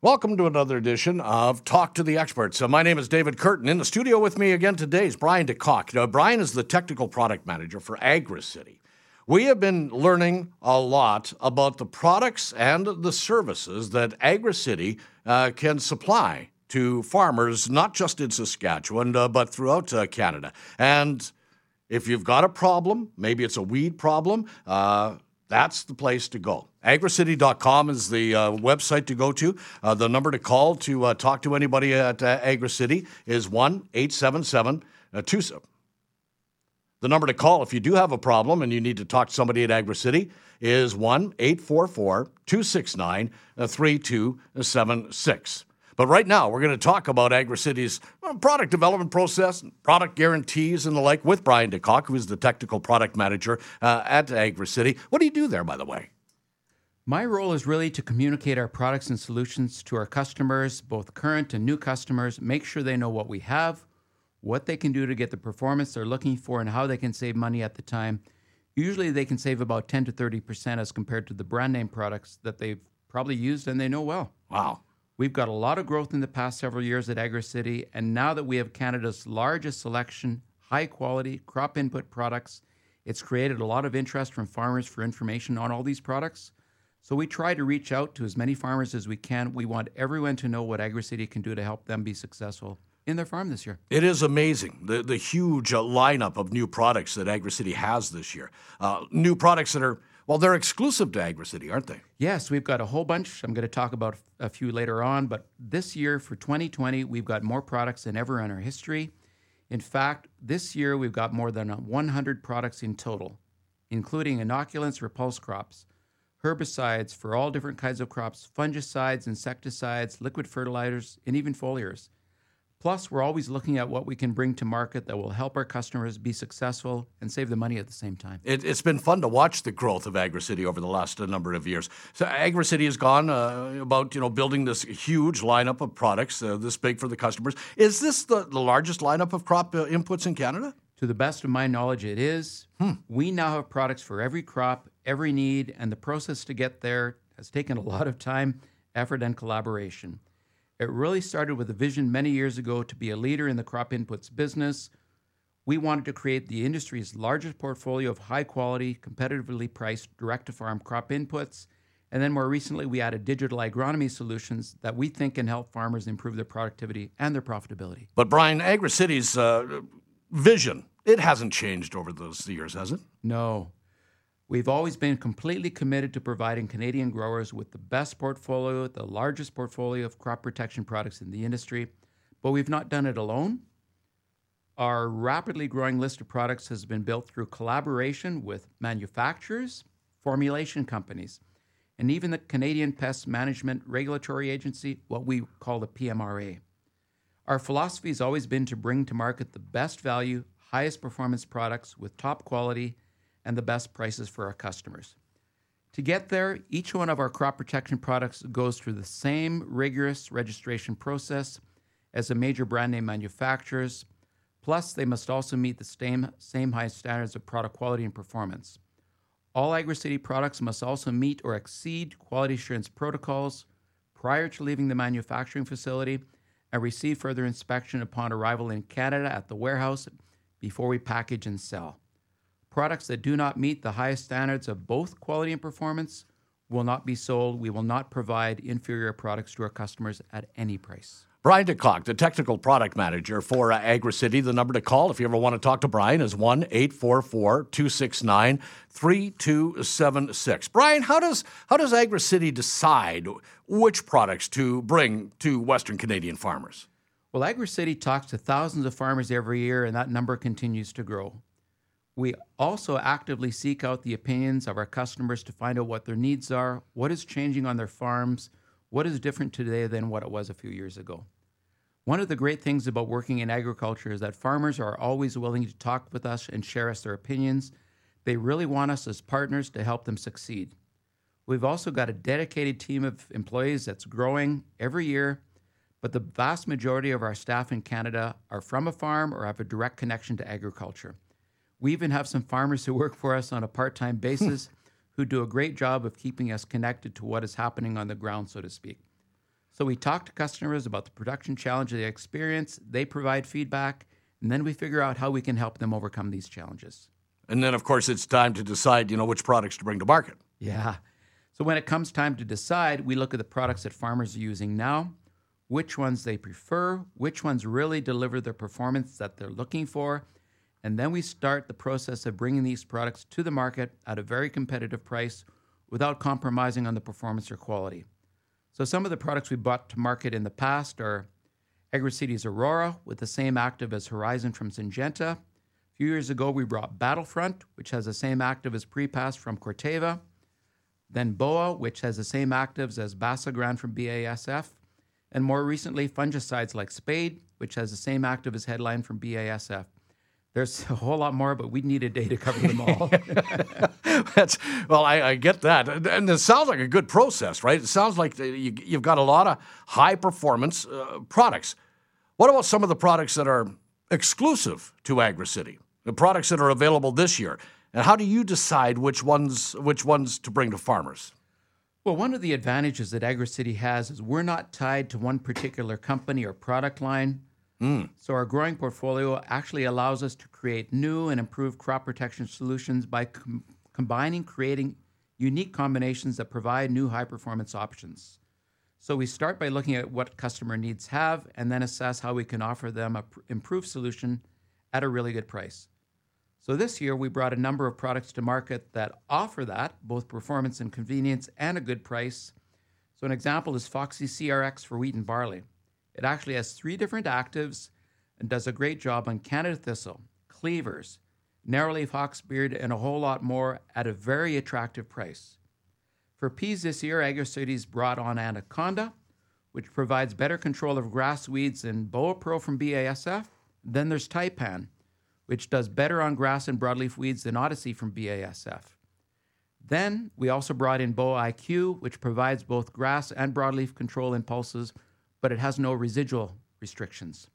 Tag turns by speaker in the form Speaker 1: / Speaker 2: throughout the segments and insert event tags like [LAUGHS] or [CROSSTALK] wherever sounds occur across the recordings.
Speaker 1: Welcome to another edition of Talk to the Experts. My name is David Curtin. In the studio with me again today is Brian DeCock. Now, Brian is the technical product manager for AgraCity. We have been learning a lot about the products and the services that AgraCity uh, can supply to farmers, not just in Saskatchewan, uh, but throughout uh, Canada. And if you've got a problem, maybe it's a weed problem, uh, that's the place to go. AgraCity.com is the uh, website to go to. Uh, the number to call to uh, talk to anybody at uh, AgraCity is 1 877 27. The number to call if you do have a problem and you need to talk to somebody at AgraCity is 1 844 269 3276. But right now, we're going to talk about AgraCity's product development process, product guarantees, and the like with Brian DeCock, who is the technical product manager uh, at AgraCity. What do you do there, by the way?
Speaker 2: My role is really to communicate our products and solutions to our customers, both current and new customers, make sure they know what we have, what they can do to get the performance they're looking for, and how they can save money at the time. Usually, they can save about 10 to 30% as compared to the brand name products that they've probably used and they know well.
Speaker 1: Wow.
Speaker 2: We've got a lot of growth in the past several years at AgraCity, and now that we have Canada's largest selection, high quality crop input products, it's created a lot of interest from farmers for information on all these products. So we try to reach out to as many farmers as we can. We want everyone to know what AgraCity can do to help them be successful in their farm this year.
Speaker 1: It is amazing the the huge uh, lineup of new products that AgraCity has this year. Uh, new products that are well, they're exclusive to AgraCity, aren't they?
Speaker 2: Yes, we've got a whole bunch. I'm going to talk about a few later on, but this year for 2020, we've got more products than ever in our history. In fact, this year we've got more than 100 products in total, including inoculants, repulse crops, herbicides for all different kinds of crops, fungicides, insecticides, liquid fertilizers, and even foliars. Plus, we're always looking at what we can bring to market that will help our customers be successful and save the money at the same time.
Speaker 1: It, has been fun to watch the growth of AgraCity over the last uh, number of years. So AgraCity has gone uh, about you know building this huge lineup of products, uh, this big for the customers. Is this the, the largest lineup of crop uh, inputs in Canada?
Speaker 2: To the best of my knowledge, it is. Hmm. We now have products for every crop, every need, and the process to get there has taken a lot of time, effort, and collaboration. It really started with a vision many years ago to be a leader in the crop inputs business. We wanted to create the industry's largest portfolio of high quality, competitively priced direct to farm crop inputs. And then more recently, we added digital agronomy solutions that we think can help farmers improve their productivity and their profitability.
Speaker 1: But Brian, AgraCity's uh, vision, it hasn't changed over those years, has it?
Speaker 2: No. We've always been completely committed to providing Canadian growers with the best portfolio, the largest portfolio of crop protection products in the industry, but we've not done it alone. Our rapidly growing list of products has been built through collaboration with manufacturers, formulation companies, and even the Canadian Pest Management Regulatory Agency, what we call the PMRA. Our philosophy has always been to bring to market the best value, highest performance products with top quality and the best prices for our customers. To get there, each one of our crop protection products goes through the same rigorous registration process as the major brand name manufacturers. Plus, they must also meet the same, same high standards of product quality and performance. All AgraCity products must also meet or exceed quality assurance protocols prior to leaving the manufacturing facility and receive further inspection upon arrival in Canada at the warehouse before we package and sell. Products that do not meet the highest standards of both quality and performance will not be sold. We will not provide inferior products to our customers at any price.
Speaker 1: Brian DeCock, the technical product manager for uh, AgraCity. The number to call if you ever want to talk to Brian is 1 844 269 3276. Brian, how does, how does AgraCity decide which products to bring to Western Canadian farmers?
Speaker 2: Well, AgraCity talks to thousands of farmers every year, and that number continues to grow. We also actively seek out the opinions of our customers to find out what their needs are, what is changing on their farms, what is different today than what it was a few years ago. One of the great things about working in agriculture is that farmers are always willing to talk with us and share us their opinions. They really want us as partners to help them succeed. We've also got a dedicated team of employees that's growing every year, but the vast majority of our staff in Canada are from a farm or have a direct connection to agriculture. We even have some farmers who work for us on a part time hmm. basis who do a great job of keeping us connected to what is happening on the ground, so to speak. So we talk to customers about the production challenge they experience, they provide feedback, and then we figure out how we can help them overcome these challenges.
Speaker 1: And then, of course, it's time to decide, you know, which products to bring to market.
Speaker 2: Yeah. So when it comes time to decide, we look at the products that farmers are using now, which ones they prefer, which ones really deliver the performance that they're looking for, and then we start the process of bringing these products to the market at a very competitive price without compromising on the performance or quality. So some of the products we brought to market in the past are AgraCity's Aurora with the same active as Horizon from Syngenta. A few years ago, we brought Battlefront, which has the same active as Prepass from Corteva. Then BOA, which has the same actives as Basagran from BASF. And more recently, fungicides like Spade, which has the same active as Headline from BASF. There's [LAUGHS] a whole lot more, but we need a day to cover them all. [LAUGHS]
Speaker 1: That's, well, I, I, get that. And it sounds like a good process, right? It sounds like you, have got a lot of high performance uh, products. What about some of the products that are exclusive to AgraCity, the products that are available this year? And how do you decide which ones, which ones to bring to farmers?
Speaker 2: Well, one of the advantages that AgraCity has is we're not tied to one particular company or product line. Mm. So our growing portfolio actually allows us to create new and improved crop protection solutions by com- combining, creating unique combinations that provide new high performance options. So we start by looking at what customer needs have and then assess how we can offer them an pr- improved solution at a really good price. So this year we brought a number of products to market that offer that, both performance and convenience and a good price. So an example is Foxy CRX for wheat and barley. It actually has three different actives and does a great job on Canada thistle, cleavers, narrowleaf hawksbeard, and a whole lot more at a very attractive price. For peas this year, AgraCity's brought on Anaconda, which provides better control of grass weeds than BOA Pro from BASF. Then there's Taipan, which does better on grass and broadleaf weeds than Odyssey from BASF. Then we also brought in BOA IQ, which provides both grass and broadleaf control in pulses but it has no residual restrictions.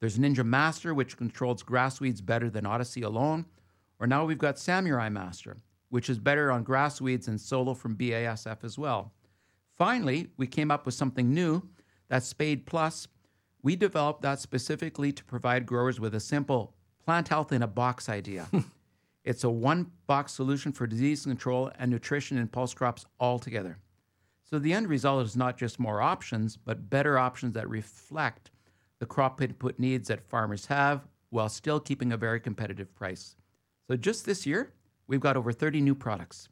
Speaker 2: There's Ninja Master, which controls grass weeds better than Odyssey alone. Or now we've got Samurai Master, which is better on grass weeds and solo from BASF as well. Finally, we came up with something new that's Spade Plus. We developed that specifically to provide growers with a simple plant health in a box idea. [LAUGHS] it's a one box solution for disease control and nutrition in pulse crops all together. So the end result is not just more options, but better options that reflect the crop input needs that farmers have while still keeping a very competitive price. So just this year, we've got over 30 new products.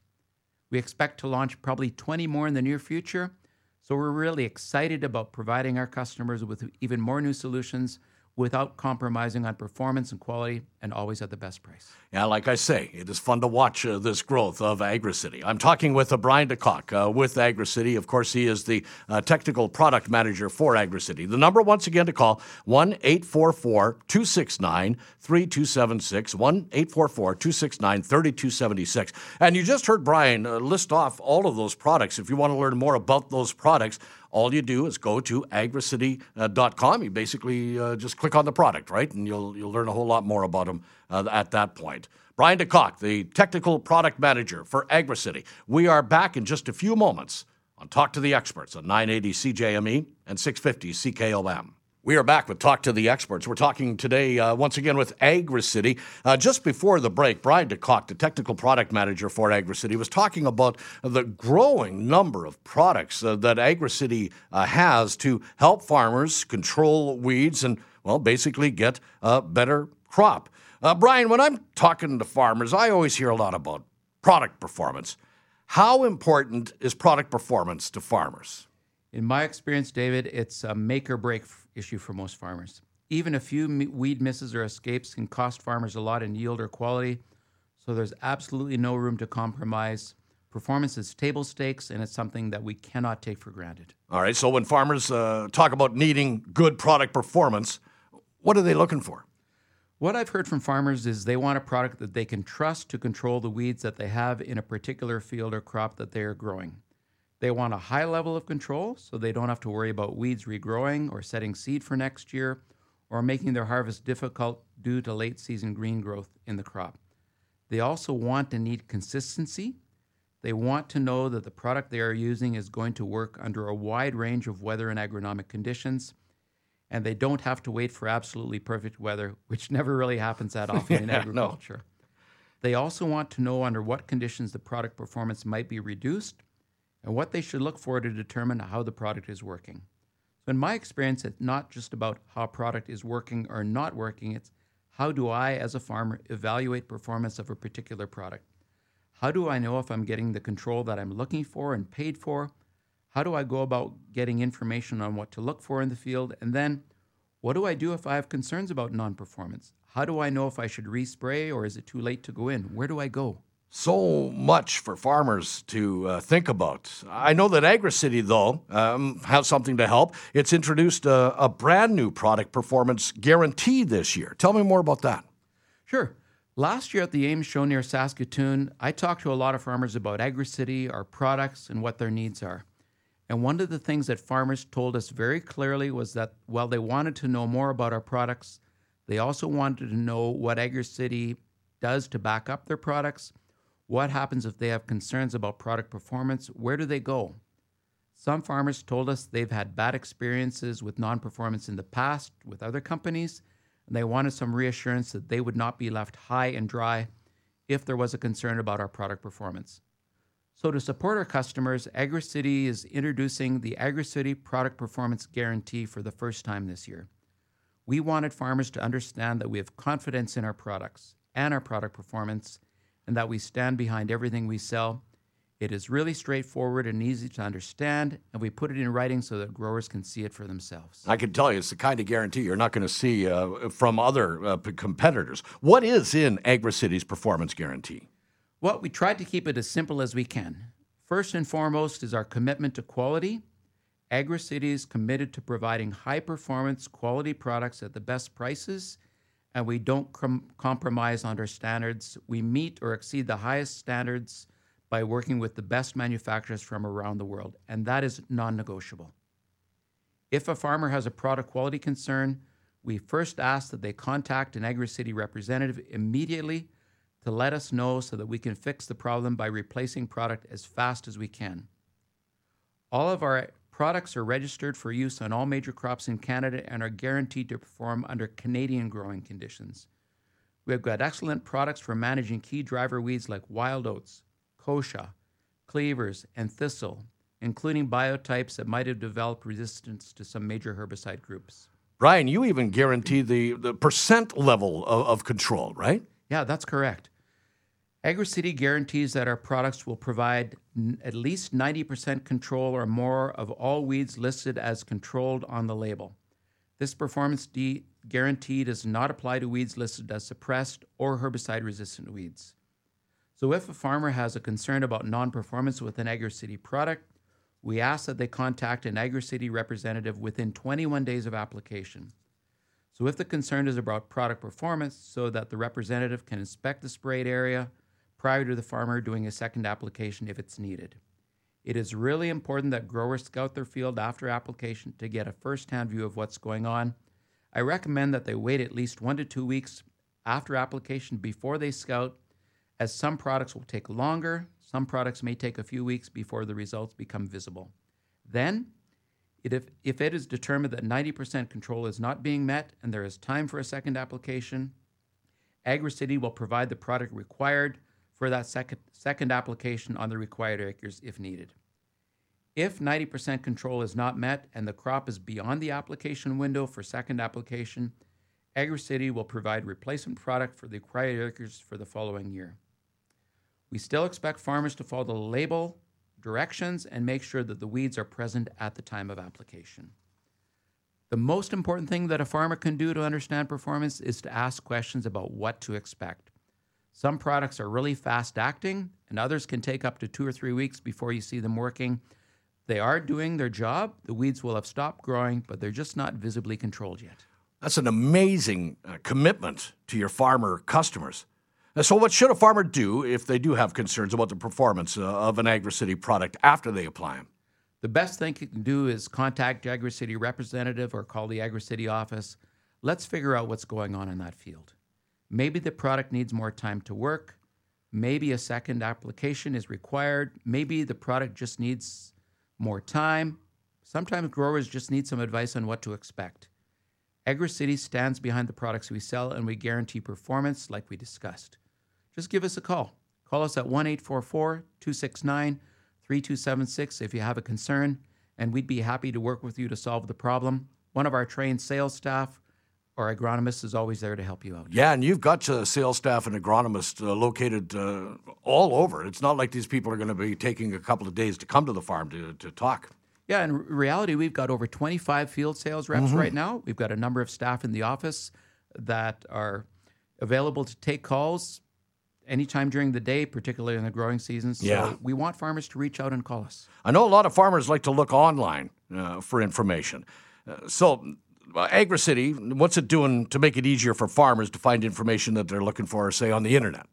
Speaker 2: We expect to launch probably 20 more in the near future. So we're really excited about providing our customers with even more new solutions without compromising on performance and quality and always at the best price.
Speaker 1: Yeah, like I say, it is fun to watch uh, this growth of AgraCity. I'm talking with uh, Brian DeCock uh, with AgraCity. Of course, he is the uh, technical product manager for AgraCity. The number, once again, to call 1 844 269 3276, 1 844 269 3276. And you just heard Brian uh, list off all of those products. If you want to learn more about those products, all you do is go to agracity.com. You basically uh, just click on the product, right? And you'll, you'll learn a whole lot more about them uh, at that point. Brian DeCock, the technical product manager for AgraCity. We are back in just a few moments on Talk to the Experts on 980 CJME and 650 CKOM. We are back with Talk to the Experts. We're talking today uh, once again with AgraCity. Uh, just before the break, Brian DeCock, the technical product manager for AgraCity, was talking about the growing number of products uh, that AgraCity uh, has to help farmers control weeds and, well, basically get a better crop. Uh, Brian, when I'm talking to farmers, I always hear a lot about product performance. How important is product performance to farmers?
Speaker 2: In my experience, David, it's a make or break issue for most farmers. Even a few weed misses or escapes can cost farmers a lot in yield or quality, so there's absolutely no room to compromise. Performance is table stakes, and it's something that we cannot take for granted.
Speaker 1: All right, so when farmers uh, talk about needing good product performance, what are they looking for?
Speaker 2: What I've heard from farmers is they want a product that they can trust to control the weeds that they have in a particular field or crop that they are growing. They want a high level of control so they don't have to worry about weeds regrowing or setting seed for next year or making their harvest difficult due to late season green growth in the crop. They also want and need consistency. They want to know that the product they are using is going to work under a wide range of weather and agronomic conditions, and they don't have to wait for absolutely perfect weather, [LAUGHS] which never really happens that [LAUGHS] often in
Speaker 1: Yeah, no.
Speaker 2: agriculture. They also want to know under what conditions the product performance might be reduced and what they should look for to determine how the product is working. So, in my experience, it's not just about how a product is working or not working, it's how do I, as a farmer, evaluate performance of a particular product? How do I know if I'm getting the control that I'm looking for and paid for? How do I go about getting information on what to look for in the field? And then, what do I do if I have concerns about non performance? How do I know if I should respray or is it too late to go in? Where do I go?
Speaker 1: So much for farmers to uh, think about. I know that AgraCity, though, um, has something to help. It's introduced a, a brand new product performance guarantee this year. Tell me more about that.
Speaker 2: Sure. Last year at the Ames show near Saskatoon, I talked to a lot of farmers about AgraCity, our products, and what their needs are. And one of the things that farmers told us very clearly was that while they wanted to know more about our products, they also wanted to know what AgraCity does to back up their products. What happens if they have concerns about product performance? Where do they go? Some farmers told us they've had bad experiences with non performance in the past with other companies, and they wanted some reassurance that they would not be left high and dry if there was a concern about our product performance. So, to support our customers, AgraCity is introducing the AgraCity Product Performance Guarantee for the first time this year. We wanted farmers to understand that we have confidence in our products and our product performance, and that we stand behind everything we sell. It is really straightforward and easy to understand, and we put it in writing so that growers can see it for themselves.
Speaker 1: I can tell you, it's the kind of guarantee you're not going to see uh, from other uh, competitors. What is in AgraCity's performance guarantee?
Speaker 2: Well, we tried to keep it as simple as we can. First and foremost is our commitment to quality. AgraCity is committed to providing high performance, quality products at the best prices, and we don't com- compromise on our standards. We meet or exceed the highest standards by working with the best manufacturers from around the world, and that is non negotiable. If a farmer has a product quality concern, we first ask that they contact an AgraCity representative immediately to let us know so that we can fix the problem by replacing product as fast as we can. All of our products are registered for use on all major crops in Canada and are guaranteed to perform under Canadian growing conditions. We have got excellent products for managing key driver weeds like wild oats, kochia, cleavers, and thistle, including biotypes that might have developed resistance to some major herbicide groups.
Speaker 1: Brian, you even guarantee the, the percent level of, of control, right?
Speaker 2: Yeah, that's correct. AgraCity guarantees that our products will provide n- at least 90% control or more of all weeds listed as controlled on the label. This performance de- guarantee does not apply to weeds listed as suppressed or herbicide resistant weeds. So, if a farmer has a concern about non performance with an AgraCity product, we ask that they contact an AgraCity representative within 21 days of application. So, if the concern is about product performance, so that the representative can inspect the sprayed area prior to the farmer doing a second application if it's needed. It is really important that growers scout their field after application to get a first hand view of what's going on. I recommend that they wait at least one to two weeks after application before they scout, as some products will take longer. Some products may take a few weeks before the results become visible. Then, if, if it is determined that 90% control is not being met and there is time for a second application, AgraCity will provide the product required for that second, second application on the required acres if needed. If 90% control is not met and the crop is beyond the application window for second application, AgraCity will provide replacement product for the required acres for the following year. We still expect farmers to follow the label directions and make sure that the weeds are present at the time of application. The most important thing that a farmer can do to understand performance is to ask questions about what to expect. Some products are really fast acting, and others can take up to two or three weeks before you see them working. They are doing their job. The weeds will have stopped growing, but they're just not visibly controlled yet.
Speaker 1: That's an amazing uh, commitment to your farmer customers. Uh, So, what should a farmer do if they do have concerns about the performance uh, of an AgraCity product after they apply them?
Speaker 2: The best thing you can do is contact AgraCity representative or call the AgraCity office. Let's figure out what's going on in that field. Maybe the product needs more time to work. Maybe a second application is required. Maybe the product just needs more time. Sometimes growers just need some advice on what to expect. AgraCity stands behind the products we sell and we guarantee performance like we discussed. Just give us a call. Call us at 1 844 269 3276 if you have a concern, and we'd be happy to work with you to solve the problem. One of our trained sales staff or agronomist is always there to help you out.
Speaker 1: Yeah, and you've got uh, sales staff and agronomists uh, located uh, all over. It's not like these people are going to be taking a couple of days to come to the farm to, to talk.
Speaker 2: Yeah, in reality, we've got over 25 field sales reps mm-hmm. right now. We've got a number of staff in the office that are available to take calls anytime during the day, particularly in the growing season. So yeah. we want farmers to reach out and call us.
Speaker 1: I know a lot of farmers like to look online uh, for information. Uh, so, AgraCity, what's it doing to make it easier for farmers to find information that they're looking for, say, on the internet?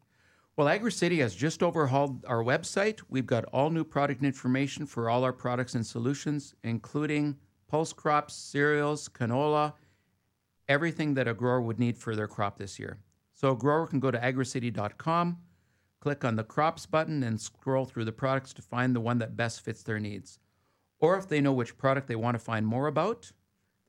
Speaker 2: Well, AgraCity has just overhauled our website. We've got all new product information for all our products and solutions, including pulse crops, cereals, canola, everything that a grower would need for their crop this year. So a grower can go to agracity.com, click on the crops button, and scroll through the products to find the one that best fits their needs. Or if they know which product they want to find more about,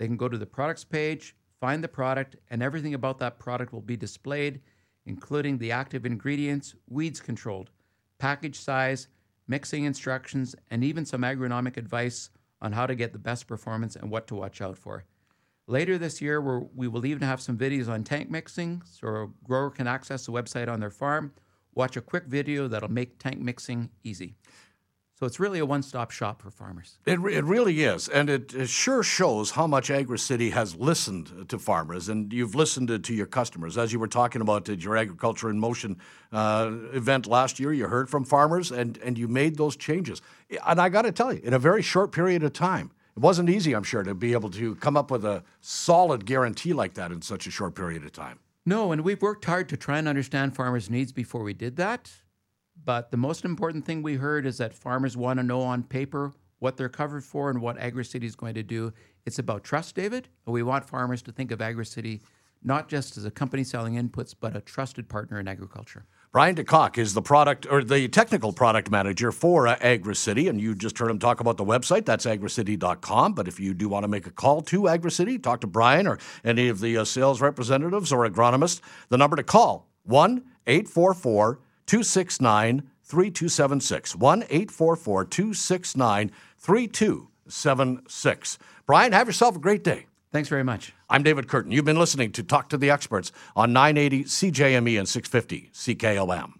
Speaker 2: they can go to the products page, find the product, and everything about that product will be displayed, including the active ingredients, weeds controlled, package size, mixing instructions, and even some agronomic advice on how to get the best performance and what to watch out for. Later this year, we will even have some videos on tank mixing, so a grower can access the website on their farm, watch a quick video that'll make tank mixing easy. So it's really a one-stop shop for farmers.
Speaker 1: It, it really is, and it, it sure shows how much AgraCity has listened to farmers, and you've listened to, to your customers. As you were talking about at your Agriculture in Motion uh, event last year, you heard from farmers, and, and you made those changes. And I got to tell you, in a very short period of time, it wasn't easy, I'm sure, to be able to come up with a solid guarantee like that in such a short period of time.
Speaker 2: No, and we've worked hard to try and understand farmers' needs before we did that. But the most important thing we heard is that farmers want to know on paper what they're covered for and what AgraCity is going to do. It's about trust, David. We want farmers to think of AgraCity not just as a company selling inputs, but a trusted partner in agriculture.
Speaker 1: Brian DeCock is the product or the technical product manager for uh, AgraCity, and you just heard him talk about the website. That's agracity.com. But if you do want to make a call to AgraCity, talk to Brian or any of the uh, sales representatives or agronomists, the number to call 1 844 269 3276. 1 844 269 3276. Brian, have yourself a great day.
Speaker 2: Thanks very much.
Speaker 1: I'm David Curtin. You've been listening to Talk to the Experts on 980 CJME and 650 CKOM.